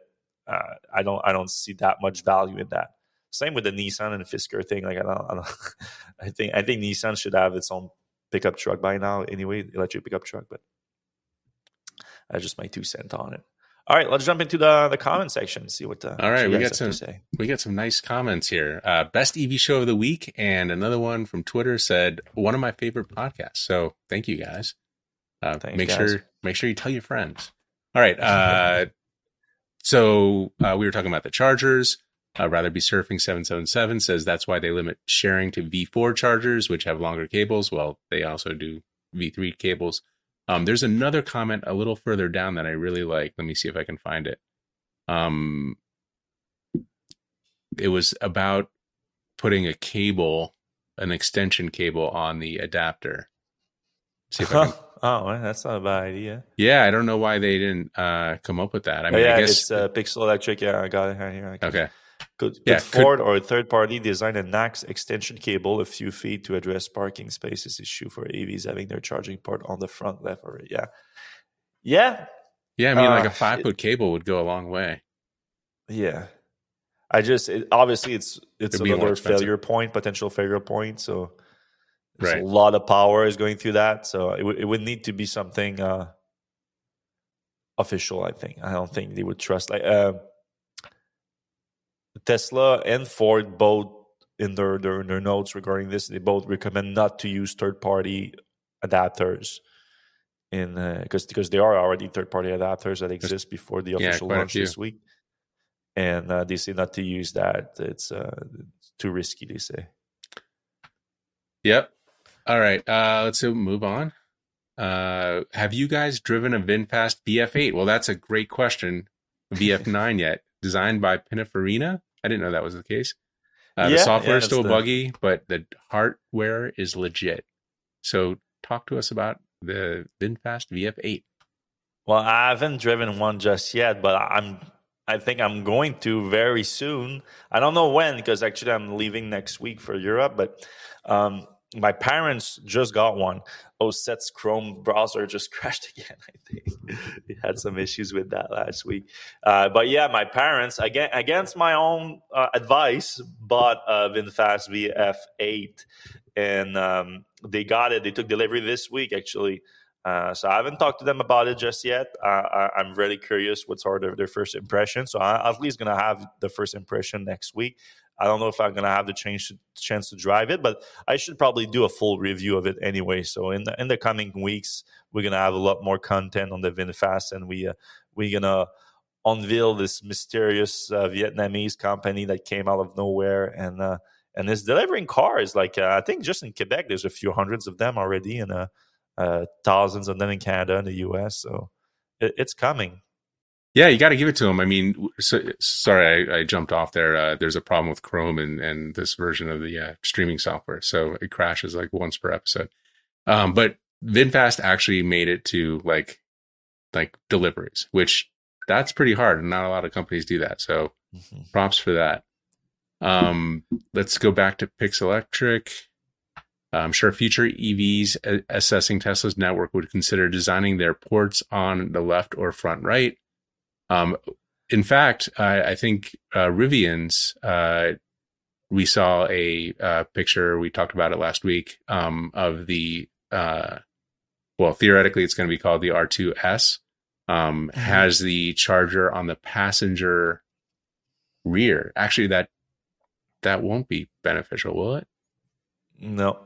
uh, I don't I don't see that much value in that. Same with the Nissan and Fisker thing. Like I don't, I, don't, I think I think Nissan should have its own pickup truck by now anyway, electric pickup truck. But that's just my two cent on it. All right, let's jump into the the comment section. And see what the all right. We got some we got some nice comments here. Uh, best EV show of the week, and another one from Twitter said one of my favorite podcasts. So thank you guys. Uh, Thanks, make guys. sure make sure you tell your friends. All right. Uh, so uh, we were talking about the chargers. Uh, rather be surfing 777 says that's why they limit sharing to V4 chargers, which have longer cables. Well, they also do V3 cables. Um, there's another comment a little further down that I really like. Let me see if I can find it. Um, it was about putting a cable, an extension cable on the adapter. See if I can... oh, that's not a bad idea. Yeah, I don't know why they didn't uh, come up with that. I mean, oh, yeah, I guess it's uh, Pixel Electric. Yeah, I got it right here. Okay. Could, could yeah, Ford could, or a third party design a NACS extension cable a few feet to address parking spaces issue for EVs having their charging port on the front left or? Yeah. Yeah. Yeah, I mean, uh, like a five foot cable would go a long way. Yeah, I just it, obviously it's it's another failure point, potential failure point. So right. a lot of power is going through that. So it, w- it would need to be something uh, official. I think I don't think they would trust like uh, Tesla and Ford both in their, their their notes regarding this. They both recommend not to use third party adapters in because uh, because there are already third party adapters that exist before the official yeah, launch this week and uh, they say not to use that. It's, uh, too risky. They say. Yep. All right. Uh, let's move on. Uh, have you guys driven a VinFast VF8? Well, that's a great question. VF9 yet? Designed by Pininfarina? I didn't know that was the case. Uh, yeah, the software yeah, is still the... buggy, but the hardware is legit. So, talk to us about the VinFast VF8. Well, I haven't driven one just yet, but I'm I think I'm going to very soon. I don't know when because actually I'm leaving next week for Europe. But um, my parents just got one. OSET's Chrome browser just crashed again. I think we had some issues with that last week. Uh, but yeah, my parents again against my own uh, advice bought a VinFast VF8, and um, they got it. They took delivery this week actually. Uh, so I haven't talked to them about it just yet. I, am really curious what's sort of their first impression. So I, am at least to have the first impression next week. I don't know if I'm to have the chance to, chance to drive it, but I should probably do a full review of it anyway. So in the in the coming weeks, we're to have a lot more content on the VinFast, and we uh, we're to unveil this mysterious uh, Vietnamese company that came out of nowhere and uh, and is delivering cars. Like uh, I think just in Quebec, there's a few hundreds of them already, and uh, thousands of them in Canada and the US. So it, it's coming. Yeah, you got to give it to them. I mean, so, sorry, I, I, jumped off there. Uh, there's a problem with Chrome and, and this version of the uh, streaming software, so it crashes like once per episode. Um, but VinFast actually made it to like like deliveries, which that's pretty hard, and not a lot of companies do that. So mm-hmm. props for that. Um, let's go back to Pixelectric. I'm sure future EVs assessing Tesla's network would consider designing their ports on the left or front right. Um, in fact, I, I think uh, Rivian's, uh, we saw a uh, picture, we talked about it last week, um, of the, uh, well, theoretically, it's going to be called the R2S, um, mm-hmm. has the charger on the passenger rear. Actually, that that won't be beneficial, will it? No.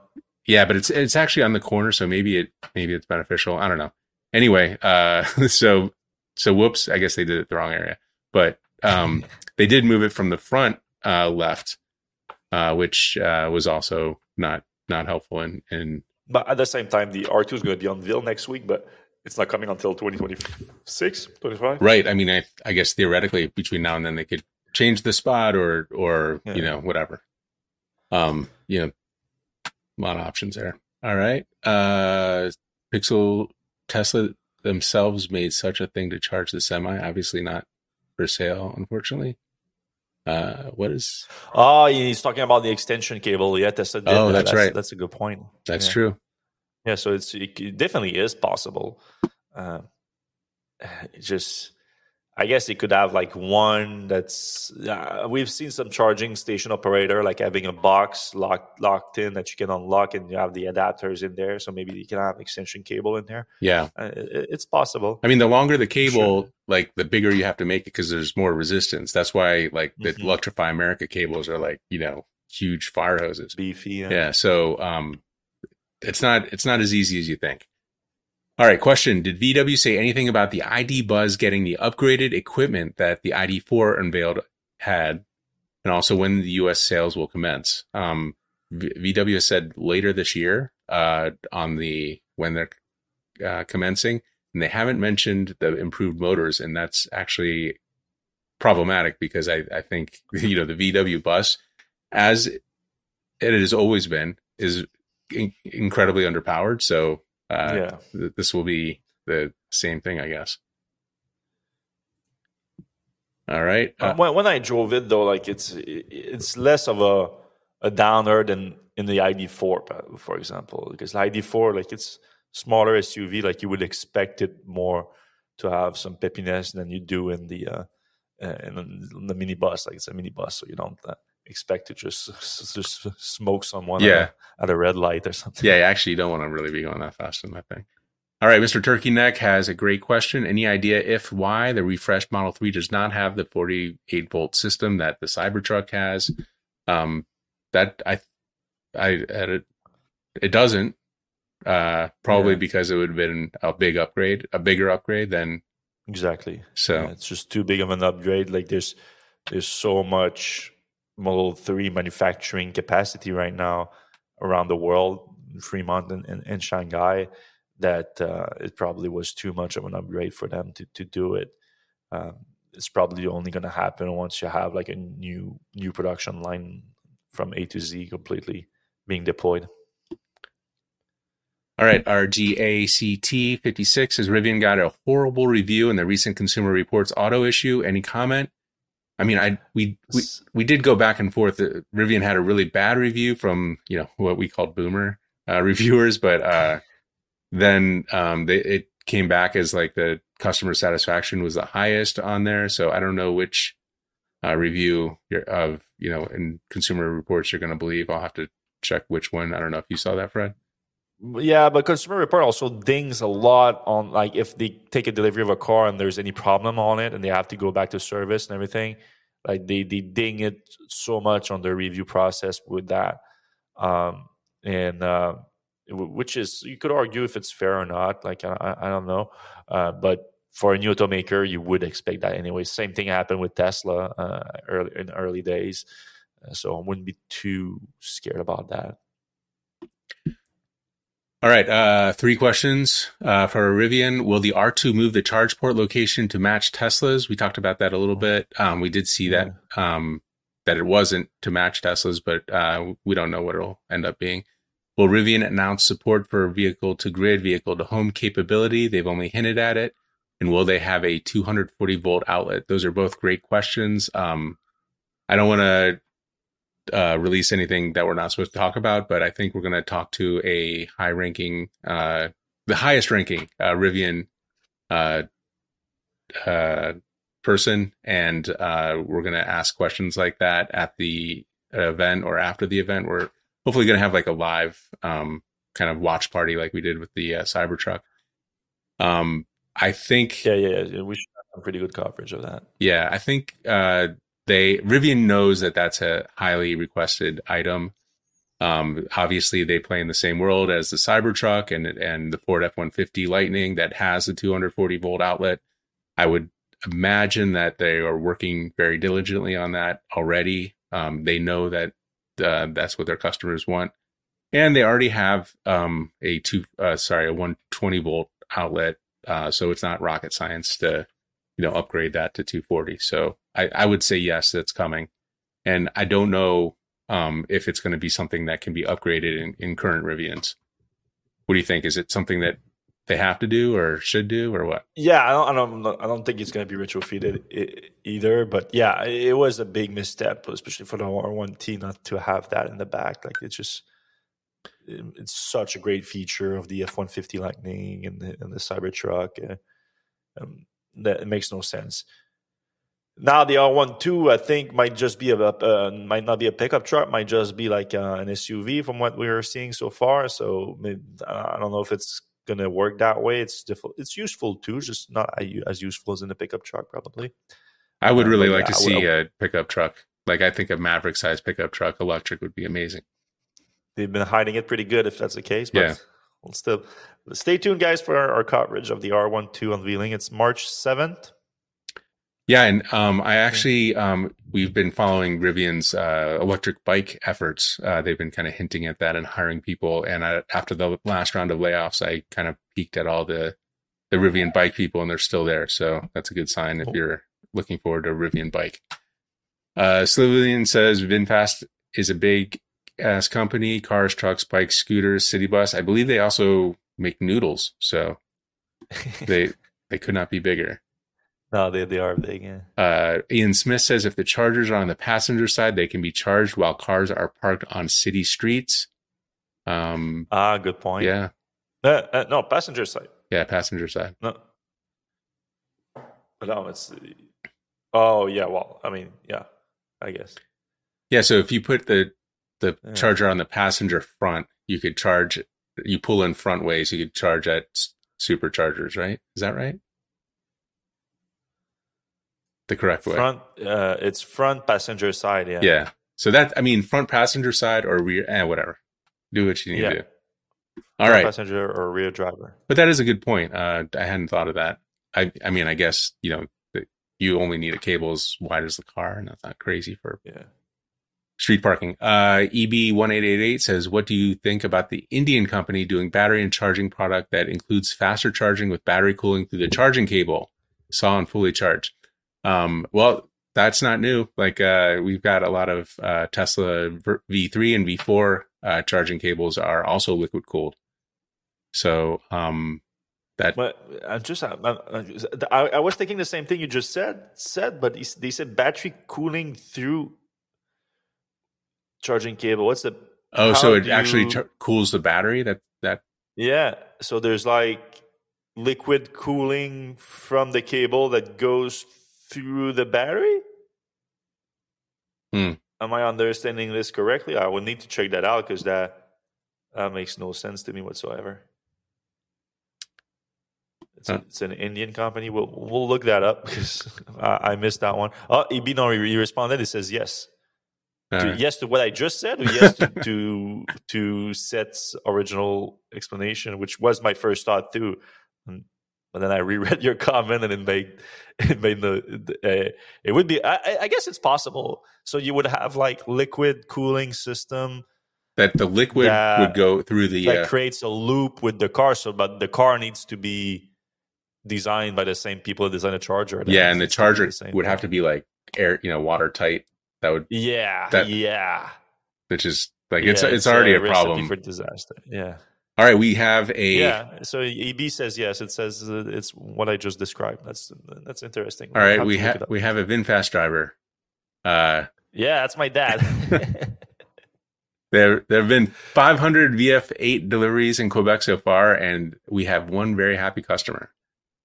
Yeah, but it's it's actually on the corner, so maybe it maybe it's beneficial. I don't know. Anyway, uh, so so whoops, I guess they did it the wrong area, but um, they did move it from the front uh, left, uh, which uh, was also not not helpful. And in but at the same time, the R two is going to be unveiled next week, but it's not coming until 2026, 25. Right. I mean, I I guess theoretically between now and then they could change the spot or or yeah. you know whatever. Um, you know, a lot of options there. All right. Uh, Pixel Tesla themselves made such a thing to charge the semi. Obviously not for sale, unfortunately. Uh, what is? Oh, he's talking about the extension cable. Yeah, Tesla. Oh, that's, that's, right. That's a good point. That's yeah. true. Yeah, so it's it definitely is possible. Uh, it's just I guess it could have like one that's uh, we've seen some charging station operator like having a box locked locked in that you can unlock and you have the adapters in there. So maybe you can have extension cable in there. Yeah, uh, it, it's possible. I mean, the longer the cable, sure. like the bigger you have to make it because there's more resistance. That's why like the mm-hmm. Electrify America cables are like you know huge fire hoses, beefy. Yeah. yeah so um, it's not it's not as easy as you think. All right, question. Did VW say anything about the ID Buzz getting the upgraded equipment that the ID4 unveiled had, and also when the US sales will commence? Um, VW said later this year uh, on the when they're uh, commencing, and they haven't mentioned the improved motors, and that's actually problematic because I, I think you know the VW bus, as it has always been, is in- incredibly underpowered. So uh, yeah. Th- this will be the same thing, I guess. All right. Uh, when, when I drove it, though, like it's it's less of a a downer than in the ID4, for example, because the ID4, like it's smaller SUV, like you would expect it more to have some peppiness than you do in the uh, in the mini bus. Like it's a mini bus, so you don't uh, expect to just just smoke someone yeah. at, a, at a red light or something. Yeah, actually, you don't want to really be going that fast in that thing. All right, Mr. Turkey Neck has a great question. Any idea if why the refreshed Model 3 does not have the 48 volt system that the Cybertruck has? Um, that I, I, it, it doesn't. Uh, probably yeah. because it would have been a big upgrade, a bigger upgrade than exactly. So yeah, it's just too big of an upgrade. Like there's, there's so much Model 3 manufacturing capacity right now around the world, Fremont and, and, and Shanghai that uh, it probably was too much of an upgrade for them to to do it. Um, it's probably only going to happen once you have like a new new production line from A to Z completely being deployed. All right, our GACT 56 says Rivian got a horrible review in the recent Consumer Reports auto issue. Any comment? I mean, I we we we did go back and forth. Rivian had a really bad review from you know what we called boomer uh, reviewers, but uh, then um, they, it came back as like the customer satisfaction was the highest on there. So I don't know which uh, review of you know in Consumer Reports you're going to believe. I'll have to check which one. I don't know if you saw that, Fred. Yeah, but Consumer Report also dings a lot on like if they take a delivery of a car and there's any problem on it and they have to go back to service and everything. Like they they ding it so much on the review process with that, um, and uh, which is you could argue if it's fair or not. Like I, I don't know, uh, but for a new automaker, you would expect that anyway. Same thing happened with Tesla uh, early in early days, uh, so I wouldn't be too scared about that. All right, uh, three questions uh, for Rivian. Will the R2 move the charge port location to match Tesla's? We talked about that a little bit. Um, we did see that um, that it wasn't to match Tesla's, but uh, we don't know what it'll end up being. Will Rivian announce support for vehicle to grid, vehicle to home capability? They've only hinted at it. And will they have a 240 volt outlet? Those are both great questions. Um, I don't want to uh, release anything that we're not supposed to talk about, but I think we're going to talk to a high ranking, uh, the highest ranking uh, Rivian uh, uh, person, and uh, we're going to ask questions like that at the event or after the event. We're hopefully going to have like a live um, kind of watch party like we did with the uh, Cybertruck. Um, I think. Yeah, yeah, yeah. We should have some pretty good coverage of that. Yeah, I think uh, they Rivian knows that that's a highly requested item. Um, obviously, they play in the same world as the Cybertruck and and the Ford F one fifty Lightning that has the 240 volt outlet. I would imagine that they are working very diligently on that already. Um, they know that uh, that's what their customers want, and they already have um, a two uh, sorry a 120 volt outlet, uh, so it's not rocket science to you know upgrade that to 240. So I, I would say yes, that's coming, and I don't know um, if it's going to be something that can be upgraded in, in current Rivians. What do you think? Is it something that they have to do or should do or what? Yeah, I don't, I don't, I don't think it's going to be retrofitted either. But yeah, it was a big misstep, especially for the R1T, not to have that in the back. Like it's just, it's such a great feature of the F150 Lightning and the, and the Cybertruck. Um, that it makes no sense. Now the R2, I think, might just be a uh, might not be a pickup truck, might just be like uh, an SUV from what we are seeing so far. So I don't know if it's going to work that way. It's difficult. It's useful too, just not as useful as in a pickup truck, probably. I would really like yeah, to see a pickup truck. Like I think a Maverick size pickup truck electric would be amazing. They've been hiding it pretty good if that's the case. But yeah. We'll still stay tuned, guys, for our, our coverage of the R2 unveiling. It's March 7th. Yeah, and um, I actually um, we've been following Rivian's uh, electric bike efforts. Uh, they've been kind of hinting at that and hiring people. And I, after the last round of layoffs, I kind of peeked at all the the Rivian bike people, and they're still there. So that's a good sign if you're looking forward to a Rivian bike. Uh, Slivian says VinFast is a big ass company: cars, trucks, bikes, scooters, city bus. I believe they also make noodles, so they they could not be bigger. No, they they are big. Yeah. Uh, Ian Smith says if the chargers are on the passenger side, they can be charged while cars are parked on city streets. Um, ah, good point. Yeah. Uh, uh, no, passenger side. Yeah, passenger side. No. But No, it's. Oh yeah, well, I mean, yeah, I guess. Yeah, so if you put the the yeah. charger on the passenger front, you could charge. You pull in front ways, you could charge at superchargers, right? Is that right? The correct way. Front. Uh, it's front passenger side. Yeah. Yeah. So that I mean, front passenger side or rear, eh, whatever. Do what you need yeah. to do. All front right. passenger or rear driver. But that is a good point. Uh, I hadn't thought of that. I I mean, I guess you know you only need a cable as wide as the car, and that's not crazy for yeah. street parking. Uh, EB1888 says, What do you think about the Indian company doing battery and charging product that includes faster charging with battery cooling through the charging cable? Saw and fully charged. Um, well, that's not new. Like, uh, we've got a lot of uh, Tesla V3 and V4 uh, charging cables are also liquid cooled. So, um, that but I'm just I, I, I, was thinking the same thing you just said said, but they said battery cooling through charging cable. What's the oh? So it actually you, cools the battery. That that yeah. So there's like liquid cooling from the cable that goes through the battery. Hmm. Am I understanding this correctly? I would need to check that out because that that makes no sense to me whatsoever. It's, huh. a, it's, an Indian company. We'll we'll look that up because I, I, missed that one. Oh, Ibino he responded. He says yes. To, right. Yes to what I just said, or yes to, to to Seth's original explanation, which was my first thought too. And, but then I reread your comment and it made it made the, the uh, it would be. I, I guess it's possible. So you would have like liquid cooling system that the liquid that, would go through the that uh, creates a loop with the car. So, but the car needs to be designed by the same people that design a charger. Yeah, and the charger would have to be like air, you know, watertight. That would yeah, that, yeah. Which is like it's it's, it's, already a, a problem for disaster. Yeah. All right, we have a yeah. So EB says yes. It says it's what I just described. That's that's interesting. All right, we have we have a VinFast driver. Uh, yeah, that's my dad. there there have been 500 VF8 deliveries in Quebec so far, and we have one very happy customer.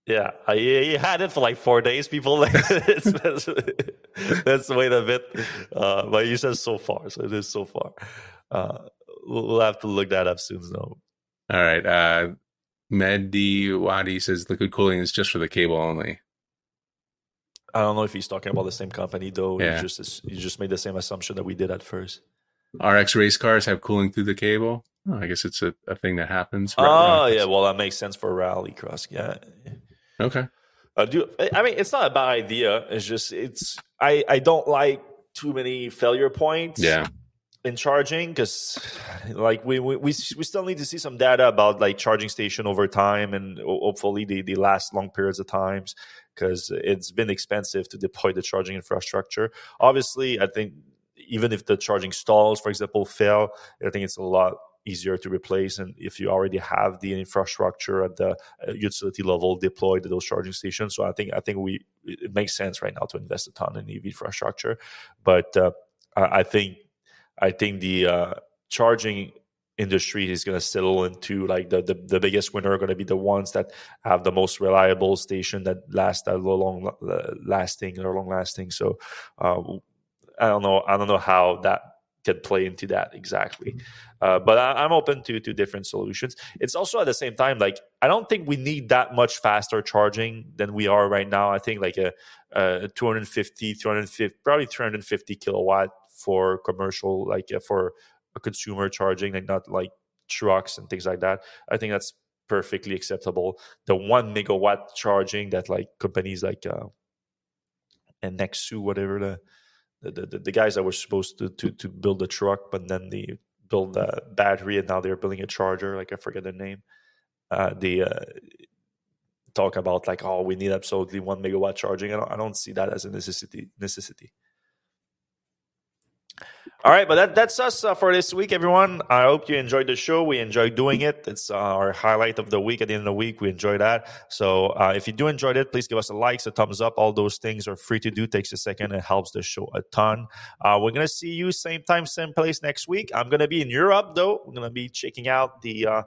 Yeah, I, he had it for like four days. People, that's, that's, that's wait a bit. Uh, but you said so far, so it is so far. Uh, we'll, have to look that up soon, though. All right. Uh, Mehdi Wadi says liquid cooling is just for the cable only. I don't know if he's talking about the same company though. Yeah. He just he just made the same assumption that we did at first. RX race cars have cooling through the cable. Oh, I guess it's a, a thing that happens. Oh yeah, well that makes sense for rally cross. Yeah, Okay. Uh, do I mean it's not a bad idea. It's just it's I I don't like too many failure points. Yeah. In charging, because like we, we we still need to see some data about like charging station over time, and hopefully they, they last long periods of times because it's been expensive to deploy the charging infrastructure. Obviously, I think even if the charging stalls, for example, fail, I think it's a lot easier to replace. And if you already have the infrastructure at the uh, utility level deployed at those charging stations, so I think I think we it makes sense right now to invest a ton in EV infrastructure. But uh, I think I think the uh, charging industry is going to settle into like the, the, the biggest winner are going to be the ones that have the most reliable station that last a long lasting or long lasting so uh, i don't know i don't know how that could play into that exactly. Uh, but I, am open to to different solutions. It's also at the same time like I don't think we need that much faster charging than we are right now. I think like a, a 250, 250, probably 350 kilowatt for commercial, like uh, for a consumer charging, like not like trucks and things like that. I think that's perfectly acceptable. The one megawatt charging that like companies like uh, and Nexu, whatever the the, the, the guys that were supposed to, to to build the truck, but then they build the battery, and now they're building a charger. Like I forget the name. Uh, they uh, talk about like, oh, we need absolutely one megawatt charging. I don't, I don't see that as a necessity. Necessity. All right, but that, that's us uh, for this week, everyone. I hope you enjoyed the show. We enjoy doing it. It's uh, our highlight of the week at the end of the week. We enjoy that. So uh, if you do enjoy it, please give us a like, a thumbs up. All those things are free to do. Takes a second. It helps the show a ton. Uh, we're gonna see you same time, same place next week. I'm gonna be in Europe though. We're gonna be checking out the uh,